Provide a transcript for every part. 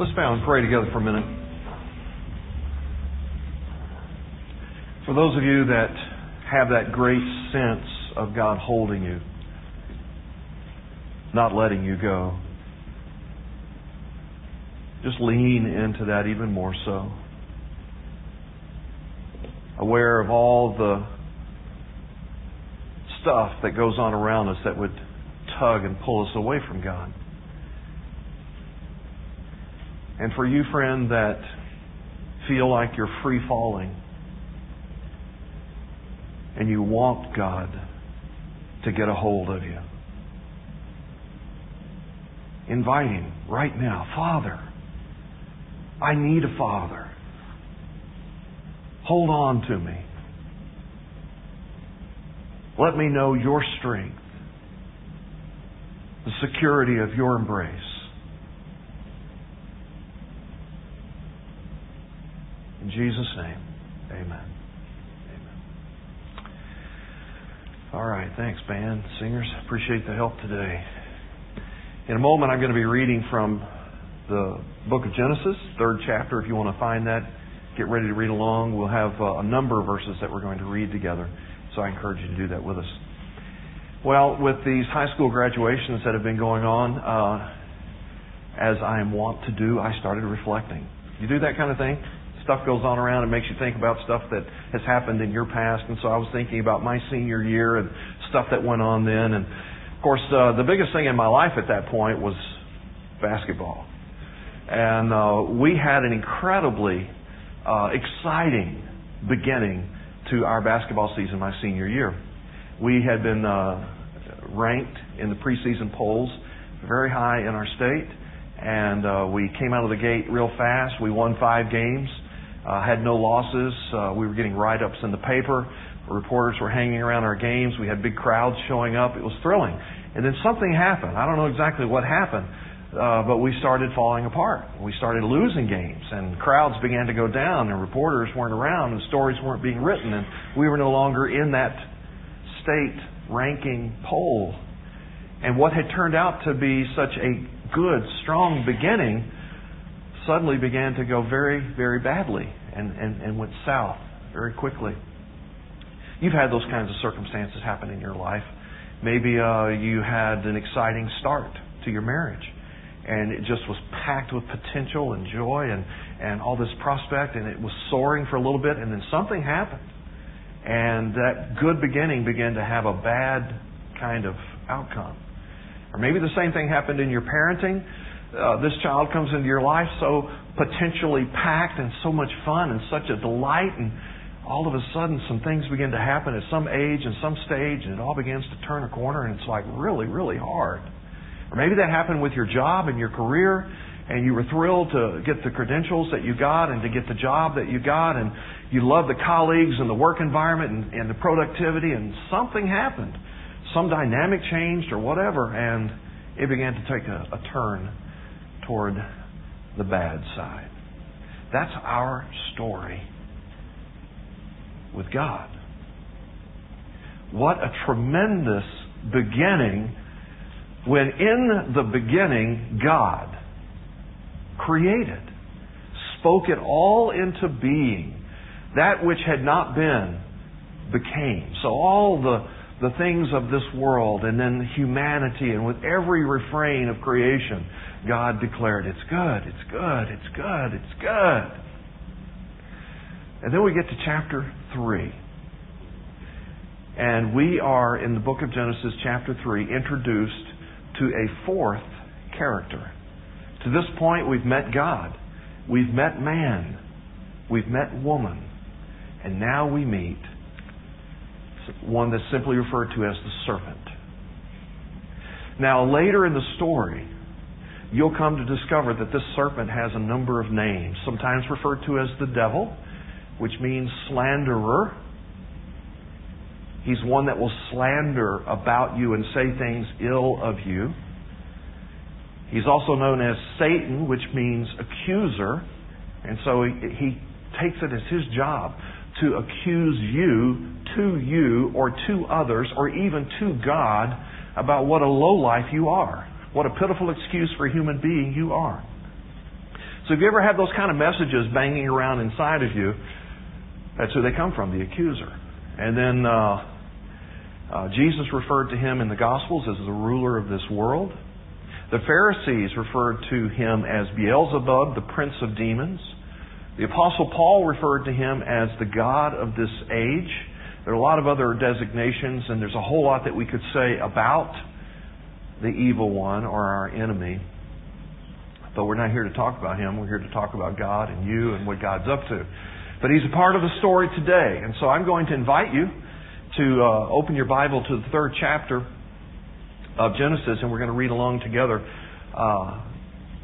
Let's bow and pray together for a minute. For those of you that have that great sense of God holding you, not letting you go, just lean into that even more so. Aware of all the stuff that goes on around us that would tug and pull us away from God. And for you, friend, that feel like you're free falling and you want God to get a hold of you, invite Him right now. Father, I need a Father. Hold on to me. Let me know your strength, the security of your embrace. Jesus' name, amen. Amen. All right, thanks, band, singers. Appreciate the help today. In a moment, I'm going to be reading from the book of Genesis, third chapter. If you want to find that, get ready to read along. We'll have uh, a number of verses that we're going to read together. So I encourage you to do that with us. Well, with these high school graduations that have been going on, uh, as I am wont to do, I started reflecting. You do that kind of thing? Stuff goes on around and makes you think about stuff that has happened in your past. And so I was thinking about my senior year and stuff that went on then. And of course, uh, the biggest thing in my life at that point was basketball. And uh, we had an incredibly uh, exciting beginning to our basketball season my senior year. We had been uh, ranked in the preseason polls very high in our state, and uh, we came out of the gate real fast. We won five games uh, had no losses. Uh, we were getting write ups in the paper. Reporters were hanging around our games. We had big crowds showing up. It was thrilling. And then something happened. I don't know exactly what happened, uh, but we started falling apart. We started losing games, and crowds began to go down, and reporters weren't around, and stories weren't being written, and we were no longer in that state ranking poll. And what had turned out to be such a good, strong beginning suddenly began to go very, very badly and, and, and went south very quickly. You've had those kinds of circumstances happen in your life. Maybe uh, you had an exciting start to your marriage, and it just was packed with potential and joy and, and all this prospect, and it was soaring for a little bit, and then something happened. And that good beginning began to have a bad kind of outcome. Or maybe the same thing happened in your parenting uh, this child comes into your life so potentially packed and so much fun and such a delight and all of a sudden some things begin to happen at some age and some stage and it all begins to turn a corner and it's like really really hard. Or maybe that happened with your job and your career and you were thrilled to get the credentials that you got and to get the job that you got and you love the colleagues and the work environment and, and the productivity and something happened. Some dynamic changed or whatever and it began to take a, a turn toward the bad side. That's our story with God. What a tremendous beginning when in the beginning God created, spoke it all into being. That which had not been became. So all the the things of this world and then humanity and with every refrain of creation God declared, It's good, it's good, it's good, it's good. And then we get to chapter 3. And we are, in the book of Genesis, chapter 3, introduced to a fourth character. To this point, we've met God, we've met man, we've met woman, and now we meet one that's simply referred to as the serpent. Now, later in the story, you'll come to discover that this serpent has a number of names, sometimes referred to as the devil, which means slanderer. He's one that will slander about you and say things ill of you. He's also known as Satan, which means accuser. And so he, he takes it as his job to accuse you to you or to others or even to God about what a low life you are. What a pitiful excuse for a human being you are. So if you ever have those kind of messages banging around inside of you, that's who they come from, the accuser. And then uh, uh, Jesus referred to him in the Gospels as the ruler of this world. The Pharisees referred to him as Beelzebub, the prince of demons. The Apostle Paul referred to him as the God of this age. There are a lot of other designations, and there's a whole lot that we could say about the evil one or our enemy. But we're not here to talk about him. We're here to talk about God and you and what God's up to. But he's a part of the story today. And so I'm going to invite you to uh, open your Bible to the third chapter of Genesis, and we're going to read along together uh,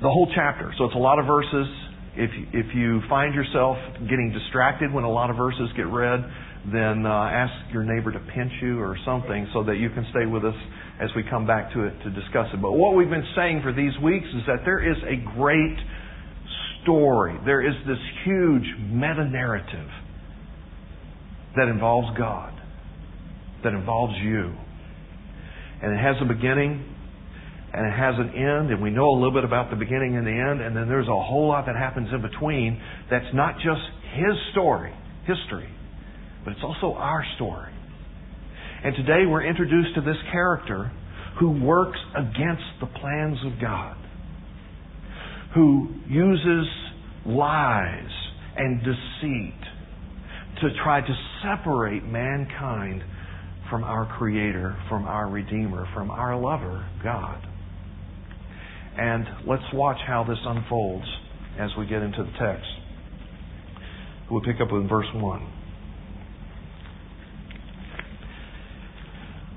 the whole chapter. So it's a lot of verses. If if you find yourself getting distracted when a lot of verses get read, then uh, ask your neighbor to pinch you or something so that you can stay with us as we come back to it to discuss it. But what we've been saying for these weeks is that there is a great story. There is this huge meta narrative that involves God, that involves you. And it has a beginning and it has an end, and we know a little bit about the beginning and the end, and then there's a whole lot that happens in between that's not just his story, history, but it's also our story. And today we're introduced to this character who works against the plans of God, who uses lies and deceit to try to separate mankind from our Creator, from our Redeemer, from our lover, God. And let's watch how this unfolds as we get into the text. We'll pick up in verse 1.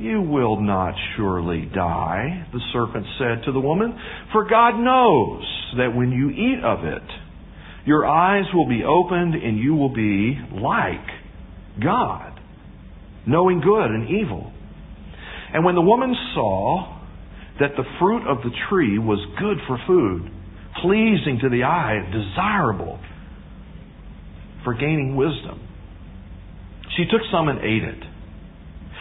You will not surely die, the serpent said to the woman, for God knows that when you eat of it, your eyes will be opened and you will be like God, knowing good and evil. And when the woman saw that the fruit of the tree was good for food, pleasing to the eye, desirable for gaining wisdom, she took some and ate it.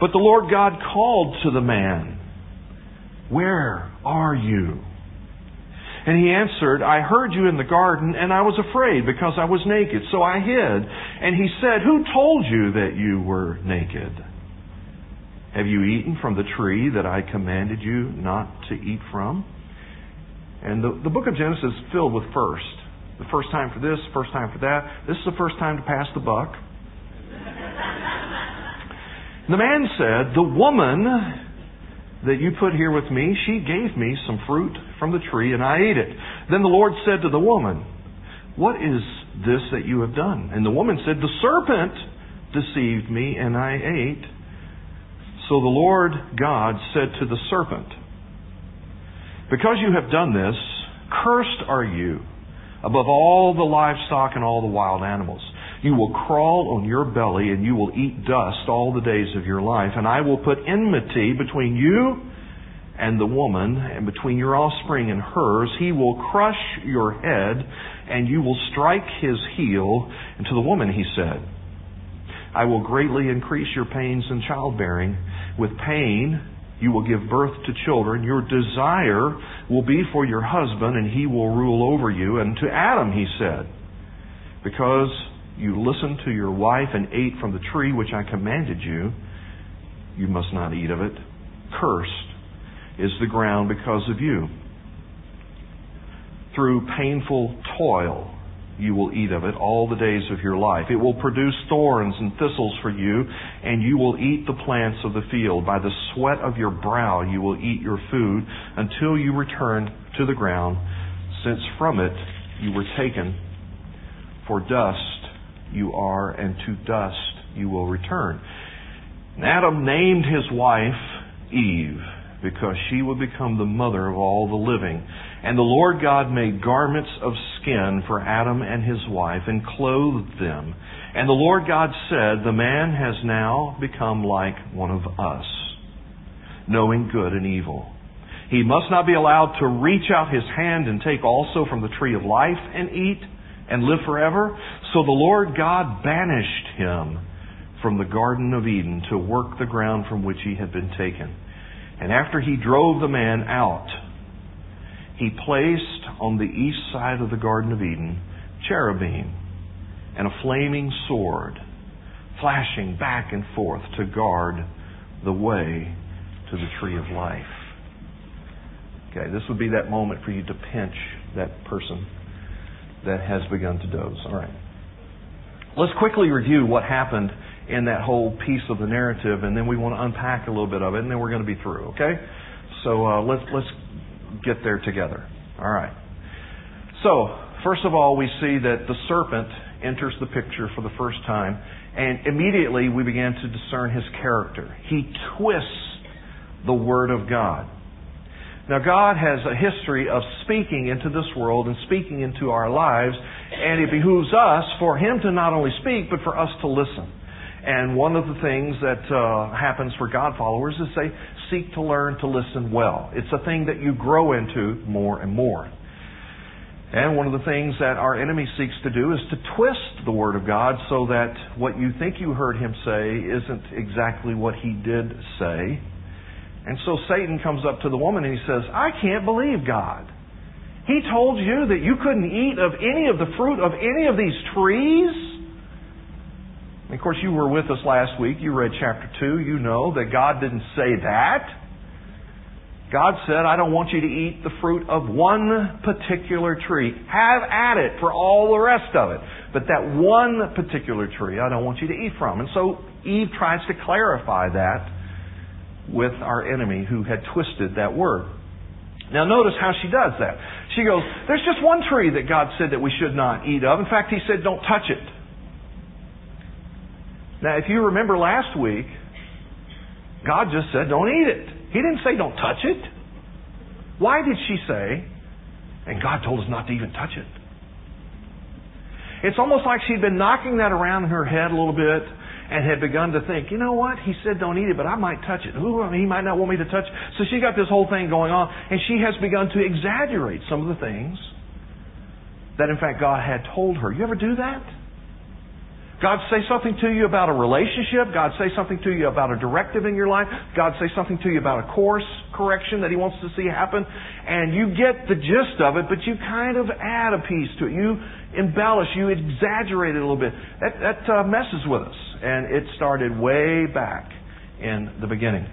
But the Lord God called to the man, Where are you? And he answered, I heard you in the garden, and I was afraid because I was naked, so I hid. And he said, Who told you that you were naked? Have you eaten from the tree that I commanded you not to eat from? And the, the book of Genesis is filled with first. The first time for this, first time for that. This is the first time to pass the buck. The man said, The woman that you put here with me, she gave me some fruit from the tree, and I ate it. Then the Lord said to the woman, What is this that you have done? And the woman said, The serpent deceived me, and I ate. So the Lord God said to the serpent, Because you have done this, cursed are you above all the livestock and all the wild animals. You will crawl on your belly and you will eat dust all the days of your life. And I will put enmity between you and the woman and between your offspring and hers. He will crush your head and you will strike his heel. And to the woman he said, I will greatly increase your pains in childbearing. With pain, you will give birth to children. Your desire will be for your husband, and he will rule over you. And to Adam, he said, Because you listened to your wife and ate from the tree which I commanded you, you must not eat of it. Cursed is the ground because of you. Through painful toil you will eat of it all the days of your life. It will produce thorns and thistles for you, and you will eat the plants of the field. By the sweat of your brow you will eat your food until you return to the ground, since from it you were taken. For dust you are, and to dust you will return. And Adam named his wife Eve because she would become the mother of all the living. And the Lord God made garments of skin for Adam and his wife and clothed them. And the Lord God said, The man has now become like one of us, knowing good and evil. He must not be allowed to reach out his hand and take also from the tree of life and eat and live forever. So the Lord God banished him from the Garden of Eden to work the ground from which he had been taken. And after he drove the man out, he placed on the east side of the Garden of Eden cherubim and a flaming sword flashing back and forth to guard the way to the tree of life. Okay, this would be that moment for you to pinch that person that has begun to doze. All right. Let's quickly review what happened in that whole piece of the narrative, and then we want to unpack a little bit of it, and then we're going to be through. Okay? So uh, let's let's get there together. All right. So first of all, we see that the serpent enters the picture for the first time, and immediately we begin to discern his character. He twists the word of God. Now, God has a history of speaking into this world and speaking into our lives, and it behooves us for Him to not only speak, but for us to listen. And one of the things that uh, happens for God followers is they seek to learn to listen well. It's a thing that you grow into more and more. And one of the things that our enemy seeks to do is to twist the Word of God so that what you think you heard him say isn't exactly what he did say. And so Satan comes up to the woman and he says, I can't believe God. He told you that you couldn't eat of any of the fruit of any of these trees? And of course, you were with us last week. You read chapter 2. You know that God didn't say that. God said, I don't want you to eat the fruit of one particular tree. Have at it for all the rest of it. But that one particular tree, I don't want you to eat from. And so Eve tries to clarify that with our enemy who had twisted that word. Now notice how she does that. She goes, There's just one tree that God said that we should not eat of. In fact, He said, Don't touch it. Now, if you remember last week, God just said, don't eat it. He didn't say, don't touch it. Why did she say, and God told us not to even touch it? It's almost like she'd been knocking that around in her head a little bit and had begun to think, you know what? He said don't eat it, but I might touch it. Ooh, he might not want me to touch it. So she got this whole thing going on, and she has begun to exaggerate some of the things that, in fact, God had told her. You ever do that? God say something to you about a relationship. God say something to you about a directive in your life. God say something to you about a course correction that He wants to see happen. And you get the gist of it, but you kind of add a piece to it. You embellish, you exaggerate it a little bit. That, that uh, messes with us. And it started way back in the beginning.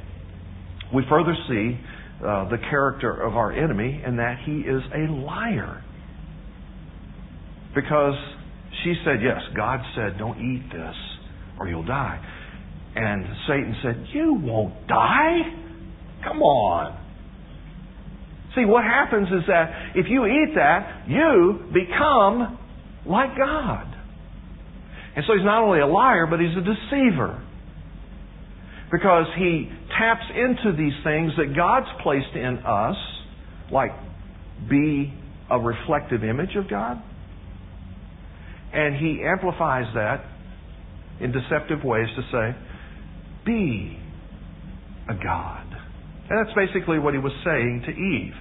We further see uh, the character of our enemy in that he is a liar. Because she said, Yes, God said, don't eat this or you'll die. And Satan said, You won't die? Come on. See, what happens is that if you eat that, you become like God. And so he's not only a liar, but he's a deceiver. Because he taps into these things that God's placed in us, like be a reflective image of God and he amplifies that in deceptive ways to say, be a God. And that's basically what he was saying to Eve.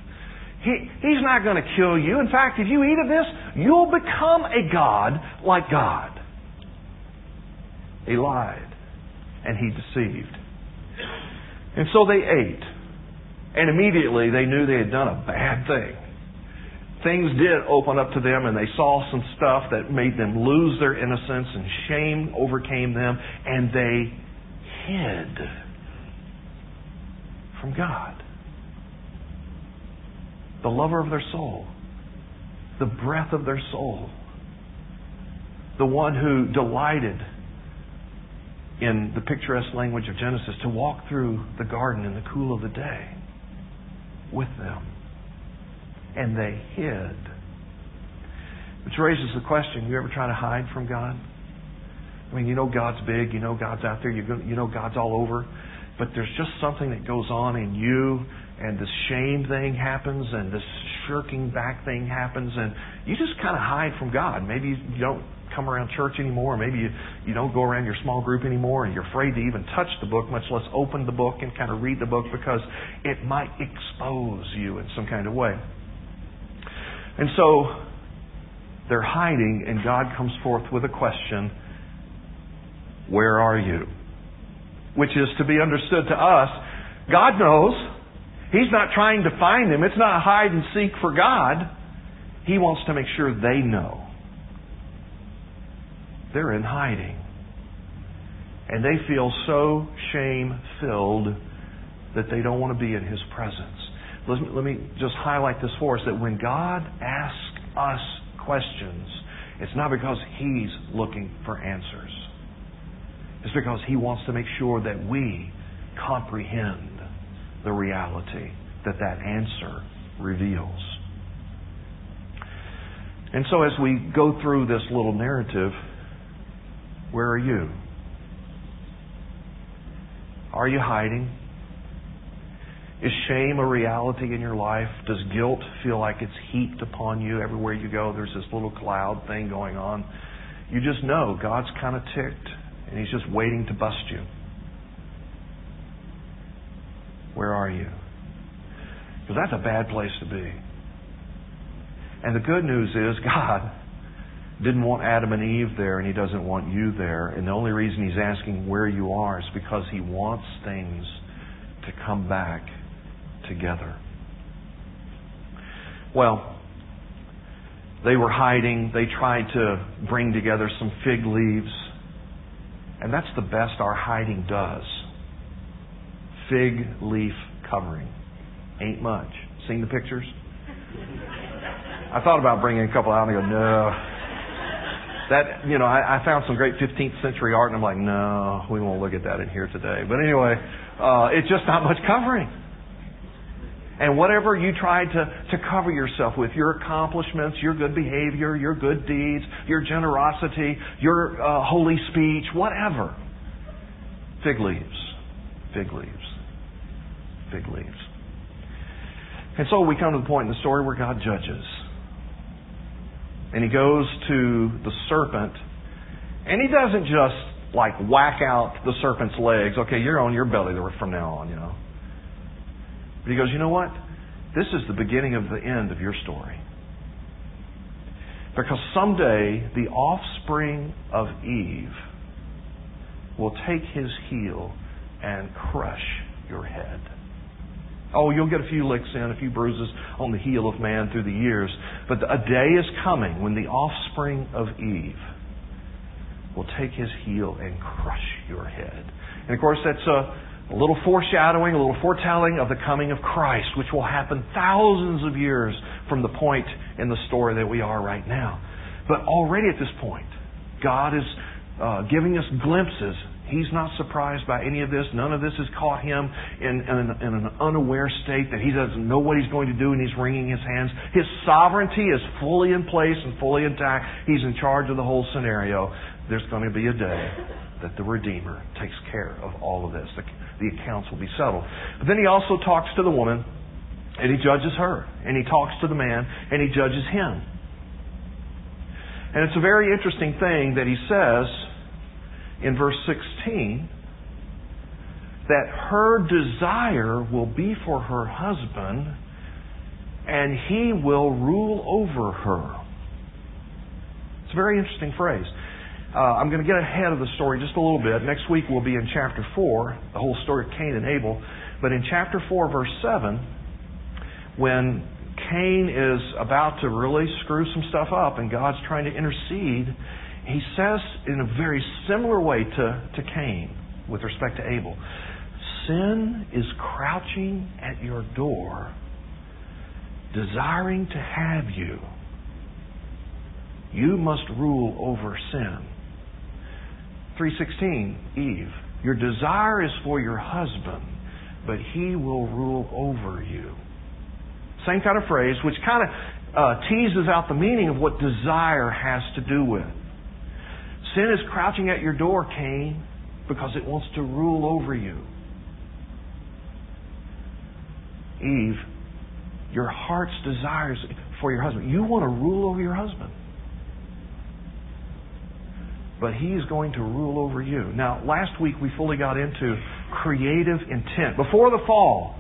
He, he's not going to kill you. In fact, if you eat of this, you'll become a God like God. He lied and he deceived. And so they ate. And immediately they knew they had done a bad thing things did open up to them and they saw some stuff that made them lose their innocence and shame overcame them and they hid from God. The lover of their soul, the breath of their soul, the one who delighted in the picturesque language of Genesis to walk through the garden in the cool of the day with them. And they hid. Which raises the question you ever try to hide from God? I mean, you know God's big, you know God's out there, you know God's all over, but there's just something that goes on in you, and this shame thing happens, and this shirking back thing happens, and you just kind of hide from God. Maybe you don't come around church anymore. Maybe you, you don't go around your small group anymore and you're afraid to even touch the book, much less open the book and kind of read the book because it might expose you in some kind of way. And so they're hiding, and God comes forth with a question Where are you? Which is to be understood to us. God knows. He's not trying to find them. It's not hide and seek for God. He wants to make sure they know. They're in hiding. And they feel so shame filled that they don't want to be in His presence. Let me, let me just highlight this for us that when God asks us questions, it's not because He's looking for answers. It's because He wants to make sure that we comprehend the reality that that answer reveals. And so as we go through this little narrative, where are you? Are you hiding? Is shame a reality in your life? Does guilt feel like it's heaped upon you everywhere you go? There's this little cloud thing going on. You just know God's kind of ticked and He's just waiting to bust you. Where are you? Because that's a bad place to be. And the good news is God didn't want Adam and Eve there, and He doesn't want you there. And the only reason He's asking where you are is because He wants things to come back together. Well, they were hiding. They tried to bring together some fig leaves. And that's the best our hiding does. Fig leaf covering. Ain't much. Seen the pictures? I thought about bringing a couple out and I go, no, that you know, I, I found some great 15th century art, and I'm like, no, we won't look at that in here today. But anyway, uh, it's just not much covering. And whatever you try to, to cover yourself with, your accomplishments, your good behavior, your good deeds, your generosity, your uh, holy speech, whatever, fig leaves, fig leaves, fig leaves. And so we come to the point in the story where God judges. And he goes to the serpent, and he doesn't just like whack out the serpent's legs. Okay, you're on your belly from now on, you know. But he goes, you know what? This is the beginning of the end of your story. Because someday the offspring of Eve will take his heel and crush your head. Oh, you'll get a few licks in, a few bruises on the heel of man through the years. But a day is coming when the offspring of Eve will take his heel and crush your head. And of course, that's a, a little foreshadowing, a little foretelling of the coming of Christ, which will happen thousands of years from the point in the story that we are right now. But already at this point, God is uh, giving us glimpses He's not surprised by any of this. None of this has caught him in, in, in, an unaware state that he doesn't know what he's going to do and he's wringing his hands. His sovereignty is fully in place and fully intact. He's in charge of the whole scenario. There's going to be a day that the Redeemer takes care of all of this. The, the accounts will be settled. But then he also talks to the woman and he judges her. And he talks to the man and he judges him. And it's a very interesting thing that he says in verse 16 that her desire will be for her husband and he will rule over her. It's a very interesting phrase. Uh, I'm going to get ahead of the story just a little bit. Next week we'll be in chapter 4, the whole story of Cain and Abel. But in chapter 4, verse 7, when Cain is about to really screw some stuff up and God's trying to intercede, he says in a very similar way to, to Cain with respect to Abel sin is crouching at your door, desiring to have you, You must rule over sin. 316, Eve. Your desire is for your husband, but he will rule over you. Same kind of phrase, which kind of uh, teases out the meaning of what desire has to do with. Sin is crouching at your door, Cain, because it wants to rule over you. Eve, your heart's desires for your husband. You want to rule over your husband. But he's going to rule over you. Now, last week we fully got into creative intent. Before the fall,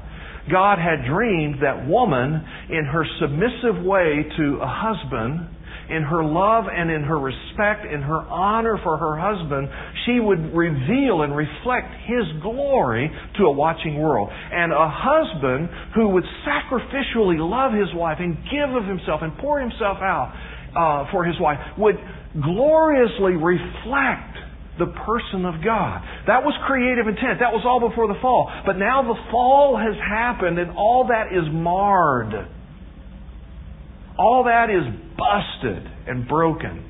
God had dreamed that woman, in her submissive way to a husband, in her love and in her respect, in her honor for her husband, she would reveal and reflect his glory to a watching world. And a husband who would sacrificially love his wife and give of himself and pour himself out uh, for his wife would gloriously reflect the person of God. That was creative intent. That was all before the fall. But now the fall has happened and all that is marred. All that is busted and broken.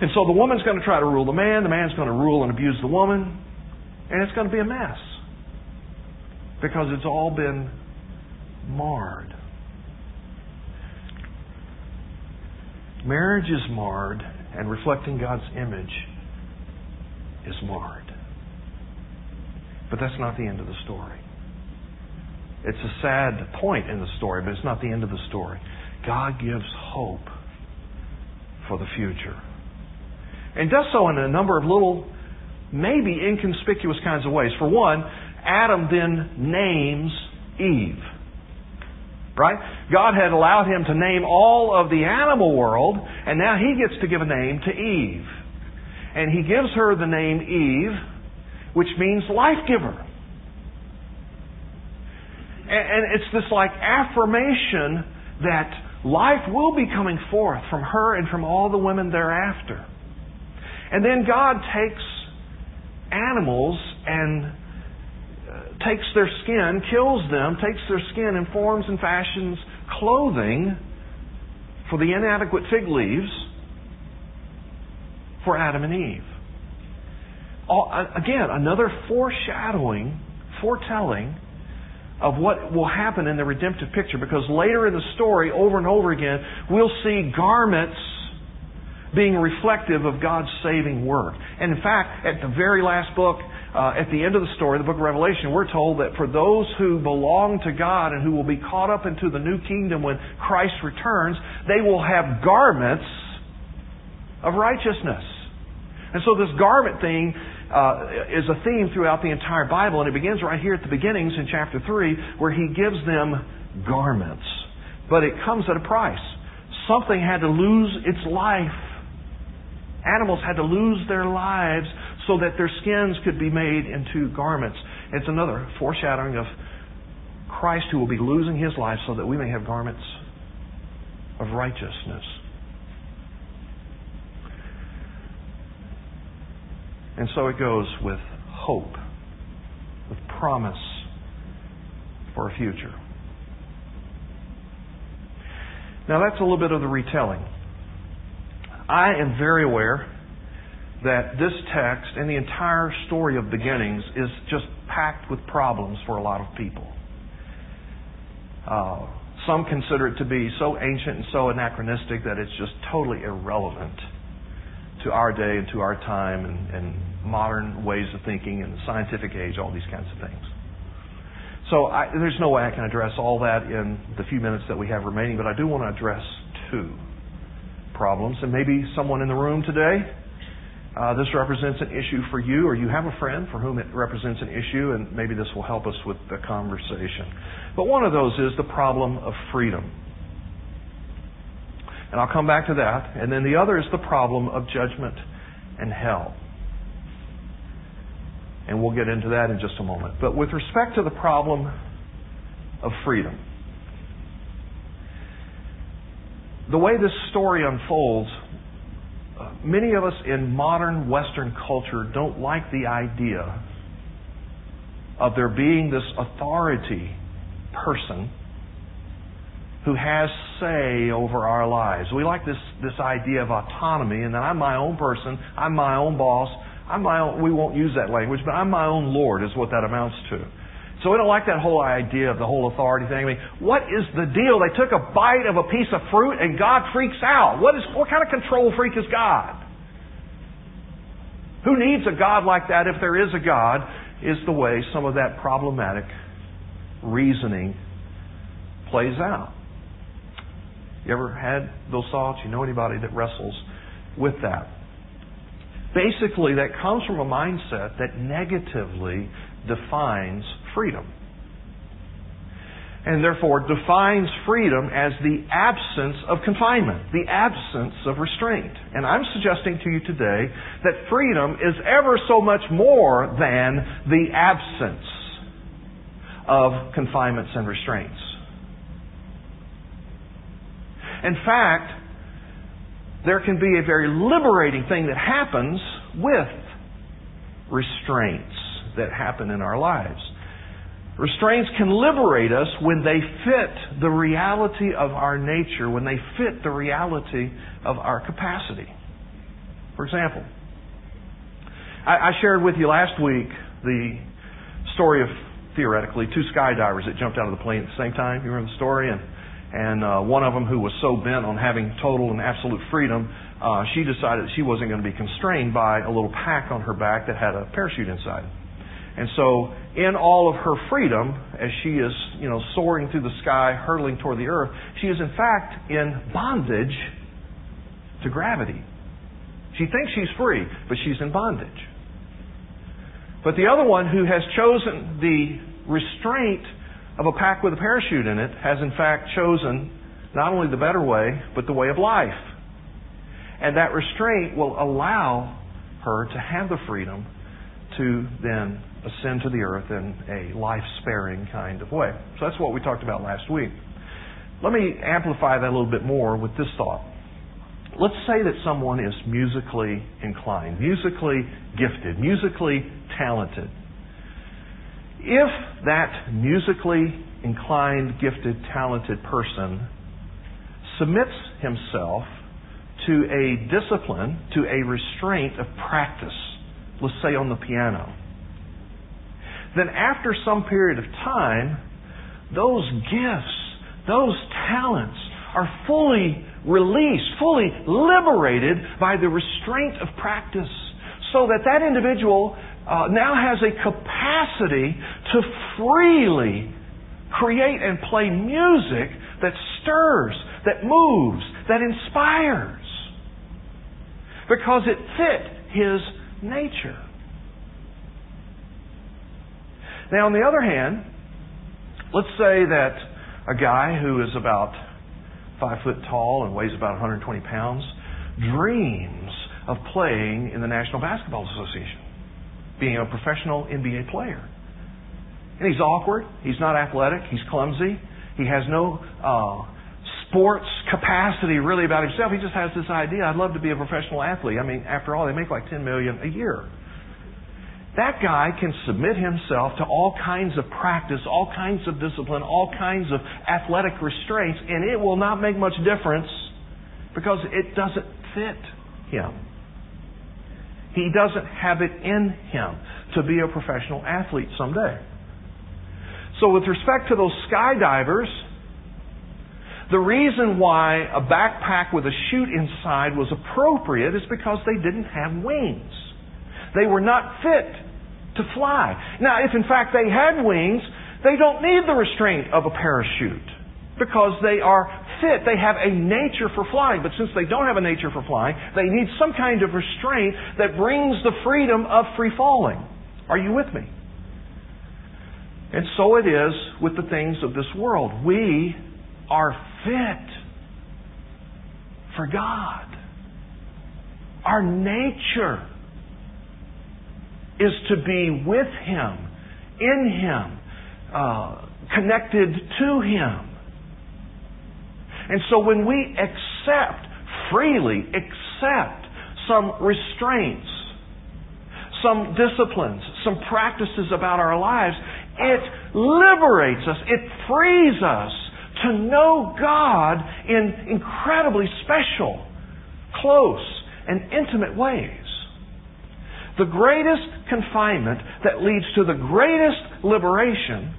And so the woman's going to try to rule the man, the man's going to rule and abuse the woman, and it's going to be a mess. Because it's all been marred. Marriage is marred, and reflecting God's image is marred. But that's not the end of the story. It's a sad point in the story, but it's not the end of the story. God gives hope for the future. And does so in a number of little, maybe inconspicuous kinds of ways. For one, Adam then names Eve. Right? God had allowed him to name all of the animal world, and now he gets to give a name to Eve. And he gives her the name Eve, which means life giver. And it's this like affirmation that life will be coming forth from her and from all the women thereafter. And then God takes animals and takes their skin, kills them, takes their skin and forms and fashions clothing for the inadequate fig leaves for Adam and Eve. Again, another foreshadowing, foretelling of what will happen in the redemptive picture because later in the story, over and over again, we'll see garments being reflective of God's saving work. And in fact, at the very last book, uh, at the end of the story, the book of Revelation, we're told that for those who belong to God and who will be caught up into the new kingdom when Christ returns, they will have garments of righteousness. And so this garment thing uh, is a theme throughout the entire Bible, and it begins right here at the beginnings in chapter 3, where he gives them garments. But it comes at a price. Something had to lose its life. Animals had to lose their lives so that their skins could be made into garments. It's another foreshadowing of Christ who will be losing his life so that we may have garments of righteousness. And so it goes with hope, with promise for a future. Now that's a little bit of the retelling. I am very aware that this text and the entire story of beginnings is just packed with problems for a lot of people. Uh, some consider it to be so ancient and so anachronistic that it's just totally irrelevant to our day and to our time and, and modern ways of thinking and the scientific age, all these kinds of things. So I, there's no way I can address all that in the few minutes that we have remaining, but I do want to address two problems. And maybe someone in the room today, uh, this represents an issue for you, or you have a friend for whom it represents an issue, and maybe this will help us with the conversation. But one of those is the problem of freedom. And I'll come back to that. And then the other is the problem of judgment and hell. And we'll get into that in just a moment. But with respect to the problem of freedom, the way this story unfolds, many of us in modern Western culture don't like the idea of there being this authority person who has say over our lives. We like this, this idea of autonomy and that I'm my own person, I'm my own boss, I'm my own, we won't use that language, but I'm my own Lord is what that amounts to. So we don't like that whole idea of the whole authority thing. I mean, what is the deal? They took a bite of a piece of fruit and God freaks out. What is, what kind of control freak is God? Who needs a God like that if there is a God? Is the way some of that problematic reasoning plays out. You ever had those thoughts? You know anybody that wrestles with that? Basically, that comes from a mindset that negatively defines freedom. And therefore defines freedom as the absence of confinement, the absence of restraint. And I'm suggesting to you today that freedom is ever so much more than the absence of confinements and restraints. In fact, there can be a very liberating thing that happens with restraints that happen in our lives. Restraints can liberate us when they fit the reality of our nature, when they fit the reality of our capacity. For example, I, I shared with you last week the story of theoretically two skydivers that jumped out of the plane at the same time. You remember the story? And and uh, one of them who was so bent on having total and absolute freedom, uh, she decided she wasn't going to be constrained by a little pack on her back that had a parachute inside. And so, in all of her freedom, as she is, you know, soaring through the sky, hurtling toward the earth, she is in fact in bondage to gravity. She thinks she's free, but she's in bondage. But the other one who has chosen the restraint of a pack with a parachute in it has in fact chosen not only the better way, but the way of life. And that restraint will allow her to have the freedom to then ascend to the earth in a life sparing kind of way. So that's what we talked about last week. Let me amplify that a little bit more with this thought. Let's say that someone is musically inclined, musically gifted, musically talented. If that musically inclined, gifted, talented person submits himself to a discipline, to a restraint of practice, let's say on the piano, then after some period of time, those gifts, those talents are fully released, fully liberated by the restraint of practice. So that that individual uh, now has a capacity to freely create and play music that stirs, that moves, that inspires. Because it fit his nature. Now, on the other hand, let's say that a guy who is about five foot tall and weighs about 120 pounds dreams of playing in the National Basketball Association being a professional NBA player. And he's awkward. He's not athletic. He's clumsy. He has no uh, sports capacity really about himself. He just has this idea: I'd love to be a professional athlete. I mean, after all, they make like ten million a year. That guy can submit himself to all kinds of practice, all kinds of discipline, all kinds of athletic restraints, and it will not make much difference because it doesn't fit him. He doesn't have it in him to be a professional athlete someday. So, with respect to those skydivers, the reason why a backpack with a chute inside was appropriate is because they didn't have wings. They were not fit to fly. Now, if in fact they had wings, they don't need the restraint of a parachute because they are fit. They have a nature for flying. But since they don't have a nature for flying, they need some kind of restraint that brings the freedom of free falling. Are you with me? And so it is with the things of this world. We are fit for God. Our nature is to be with Him, in Him, uh, connected to Him. And so when we accept, freely accept some restraints, some disciplines, some practices about our lives, it liberates us, it frees us to know God in incredibly special, close, and intimate ways. The greatest confinement that leads to the greatest liberation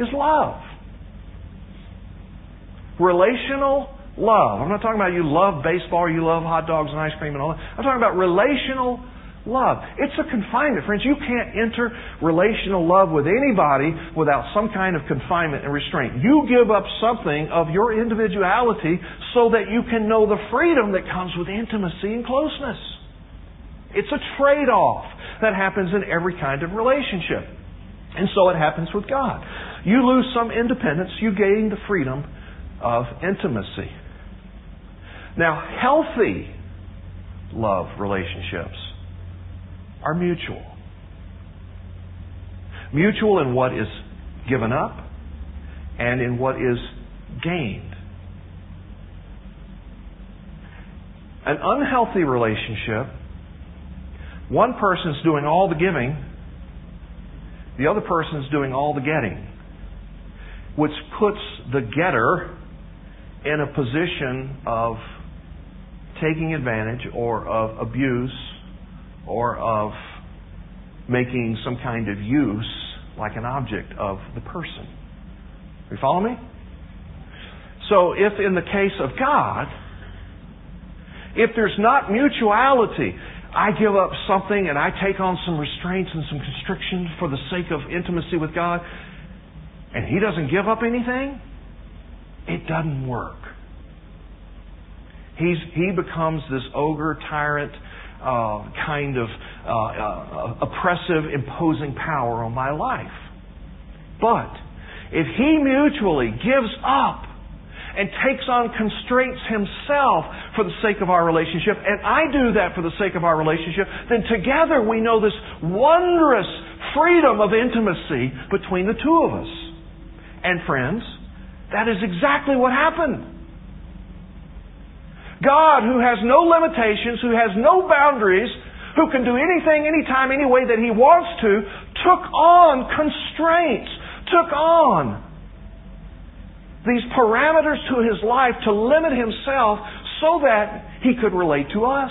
is love. Relational love. I'm not talking about you love baseball, you love hot dogs and ice cream and all that. I'm talking about relational love. It's a confinement. Friends, you can't enter relational love with anybody without some kind of confinement and restraint. You give up something of your individuality so that you can know the freedom that comes with intimacy and closeness. It's a trade off that happens in every kind of relationship. And so it happens with God. You lose some independence, you gain the freedom of intimacy. Now, healthy love relationships are mutual. Mutual in what is given up and in what is gained. An unhealthy relationship, one person's doing all the giving, the other person's doing all the getting, which puts the getter in a position of taking advantage or of abuse or of making some kind of use like an object of the person. You follow me? So if in the case of God, if there's not mutuality, I give up something and I take on some restraints and some constrictions for the sake of intimacy with God, and He doesn't give up anything, it doesn't work. He's, he becomes this ogre, tyrant, uh, kind of uh, uh, oppressive, imposing power on my life. But if he mutually gives up and takes on constraints himself for the sake of our relationship, and I do that for the sake of our relationship, then together we know this wondrous freedom of intimacy between the two of us. And friends, that is exactly what happened. God, who has no limitations, who has no boundaries, who can do anything, anytime, any way that He wants to, took on constraints, took on these parameters to His life to limit Himself so that He could relate to us.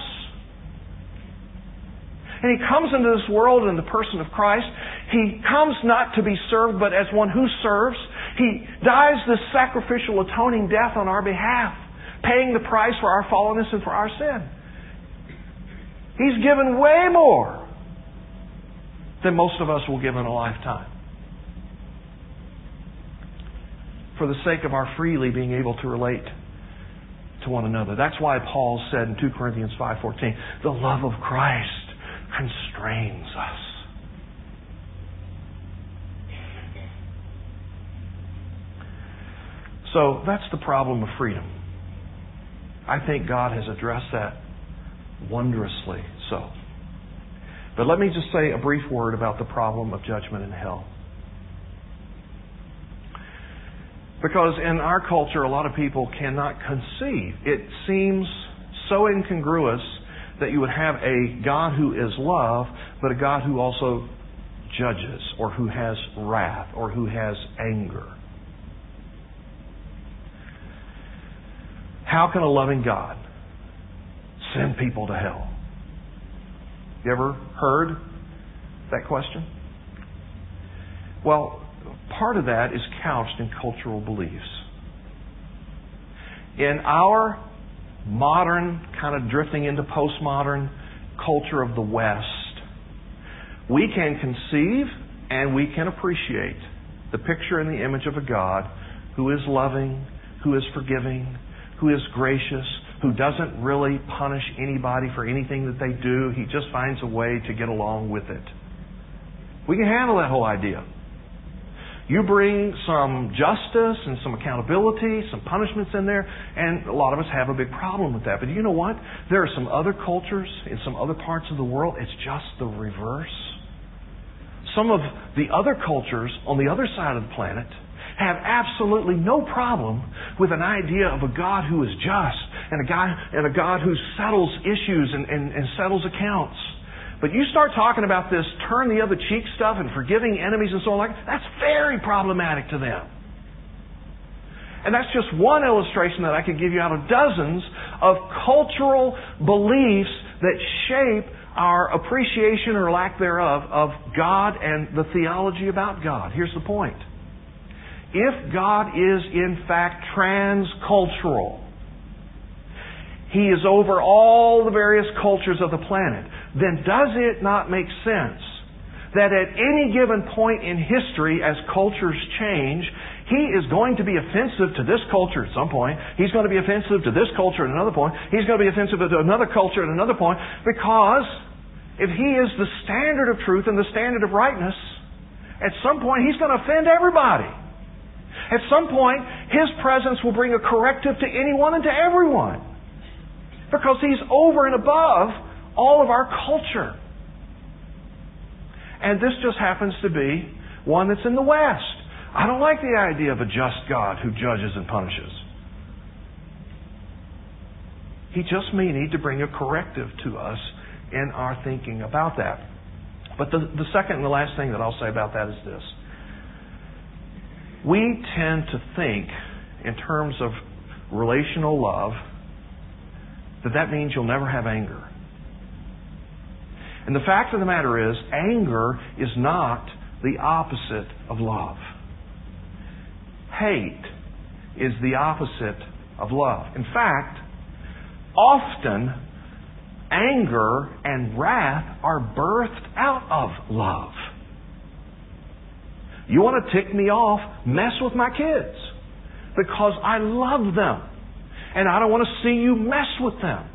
And He comes into this world in the person of Christ. He comes not to be served, but as one who serves. He dies this sacrificial atoning death on our behalf paying the price for our fallenness and for our sin. He's given way more than most of us will give in a lifetime. For the sake of our freely being able to relate to one another. That's why Paul said in 2 Corinthians 5:14, "The love of Christ constrains us." So that's the problem of freedom. I think God has addressed that wondrously so. But let me just say a brief word about the problem of judgment in hell. Because in our culture, a lot of people cannot conceive. It seems so incongruous that you would have a God who is love, but a God who also judges, or who has wrath, or who has anger. How can a loving God send people to hell? You ever heard that question? Well, part of that is couched in cultural beliefs. In our modern, kind of drifting into postmodern culture of the West, we can conceive and we can appreciate the picture and the image of a God who is loving, who is forgiving, who is gracious, who doesn't really punish anybody for anything that they do. He just finds a way to get along with it. We can handle that whole idea. You bring some justice and some accountability, some punishments in there, and a lot of us have a big problem with that. But you know what? There are some other cultures in some other parts of the world, it's just the reverse. Some of the other cultures on the other side of the planet have absolutely no problem with an idea of a God who is just and a God, and a God who settles issues and, and, and settles accounts. But you start talking about this turn the other cheek stuff and forgiving enemies and so on like that's very problematic to them. And that's just one illustration that I could give you out of dozens of cultural beliefs that shape our appreciation or lack thereof of God and the theology about God. Here's the point. If God is in fact transcultural, He is over all the various cultures of the planet, then does it not make sense that at any given point in history, as cultures change, he is going to be offensive to this culture at some point. He's going to be offensive to this culture at another point. He's going to be offensive to another culture at another point because if he is the standard of truth and the standard of rightness, at some point he's going to offend everybody. At some point, his presence will bring a corrective to anyone and to everyone. Because he's over and above all of our culture. And this just happens to be one that's in the West. I don't like the idea of a just God who judges and punishes. He just may need to bring a corrective to us in our thinking about that. But the, the second and the last thing that I'll say about that is this. We tend to think in terms of relational love that that means you'll never have anger. And the fact of the matter is, anger is not the opposite of love. Hate is the opposite of love. In fact, often anger and wrath are birthed out of love. You want to tick me off? Mess with my kids. Because I love them. And I don't want to see you mess with them.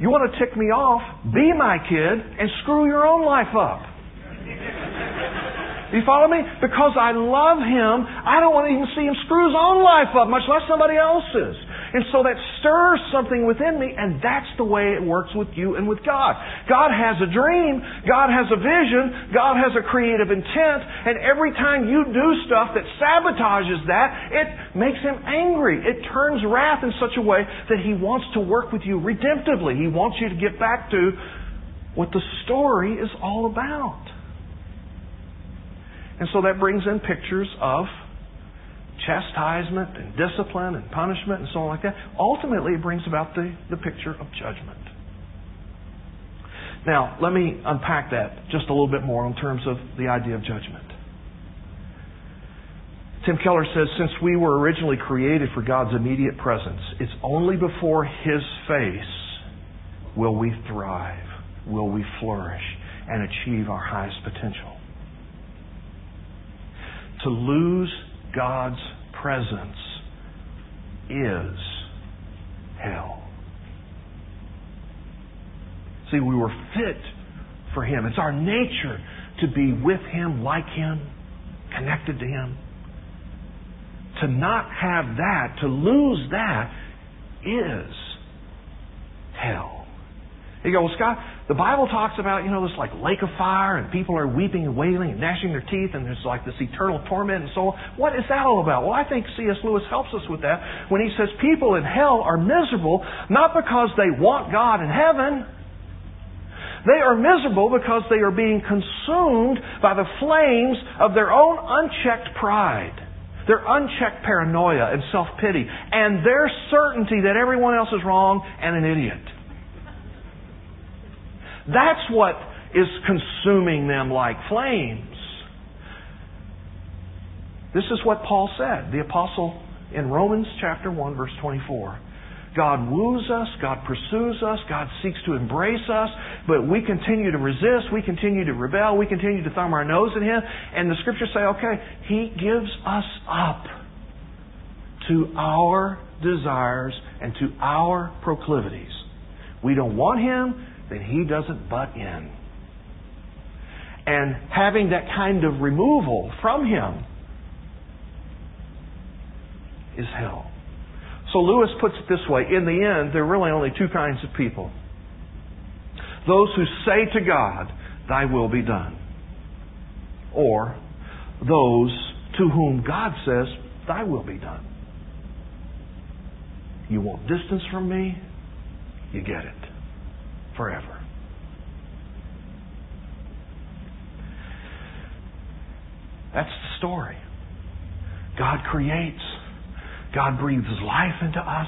You want to tick me off? Be my kid and screw your own life up. you follow me? Because I love him, I don't want to even see him screw his own life up, much less somebody else's. And so that stirs something within me, and that's the way it works with you and with God. God has a dream, God has a vision, God has a creative intent, and every time you do stuff that sabotages that, it makes Him angry. It turns wrath in such a way that He wants to work with you redemptively. He wants you to get back to what the story is all about. And so that brings in pictures of chastisement and discipline and punishment and so on like that, ultimately it brings about the, the picture of judgment. Now, let me unpack that just a little bit more in terms of the idea of judgment. Tim Keller says, since we were originally created for God's immediate presence, it's only before His face will we thrive, will we flourish, and achieve our highest potential. To lose God's presence is hell. See, we were fit for Him. It's our nature to be with Him, like Him, connected to Him. To not have that, to lose that, is hell. You go, well, Scott, the Bible talks about, you know, this like lake of fire and people are weeping and wailing and gnashing their teeth and there's like this eternal torment and so on. What is that all about? Well, I think C.S. Lewis helps us with that when he says people in hell are miserable not because they want God in heaven. They are miserable because they are being consumed by the flames of their own unchecked pride, their unchecked paranoia and self pity, and their certainty that everyone else is wrong and an idiot. That's what is consuming them like flames. This is what Paul said, the apostle in Romans chapter 1 verse 24. God woos us, God pursues us, God seeks to embrace us, but we continue to resist, we continue to rebel, we continue to thumb our nose at Him, and the scriptures say, okay, He gives us up to our desires and to our proclivities. We don't want Him, then he doesn't butt in. And having that kind of removal from him is hell. So Lewis puts it this way in the end, there are really only two kinds of people those who say to God, Thy will be done, or those to whom God says, Thy will be done. You want distance from me? You get it forever. That's the story. God creates. God breathes life into us.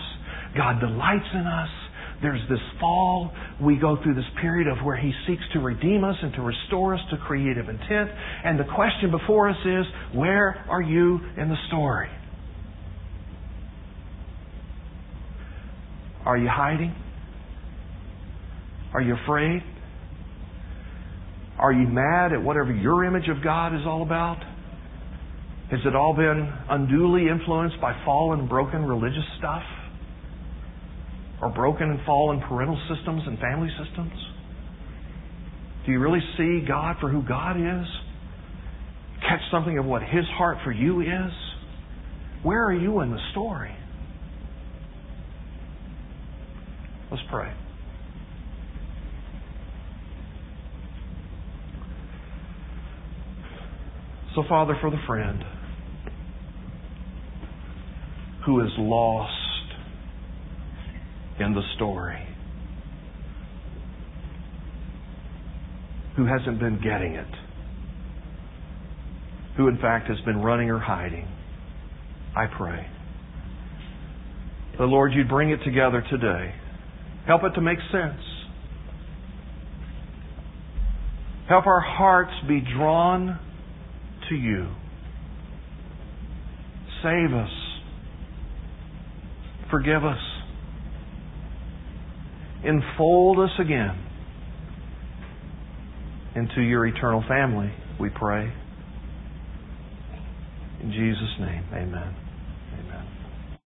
God delights in us. There's this fall. We go through this period of where He seeks to redeem us and to restore us to creative intent. And the question before us is, where are you in the story? Are you hiding? Are you afraid? Are you mad at whatever your image of God is all about? Has it all been unduly influenced by fallen, broken religious stuff? Or broken and fallen parental systems and family systems? Do you really see God for who God is? Catch something of what His heart for you is? Where are you in the story? Let's pray. So, Father, for the friend who is lost in the story, who hasn't been getting it, who in fact has been running or hiding, I pray. The Lord, you'd bring it together today. Help it to make sense. Help our hearts be drawn to you. Save us. Forgive us. Enfold us again into your eternal family, we pray. In Jesus' name, amen. Amen.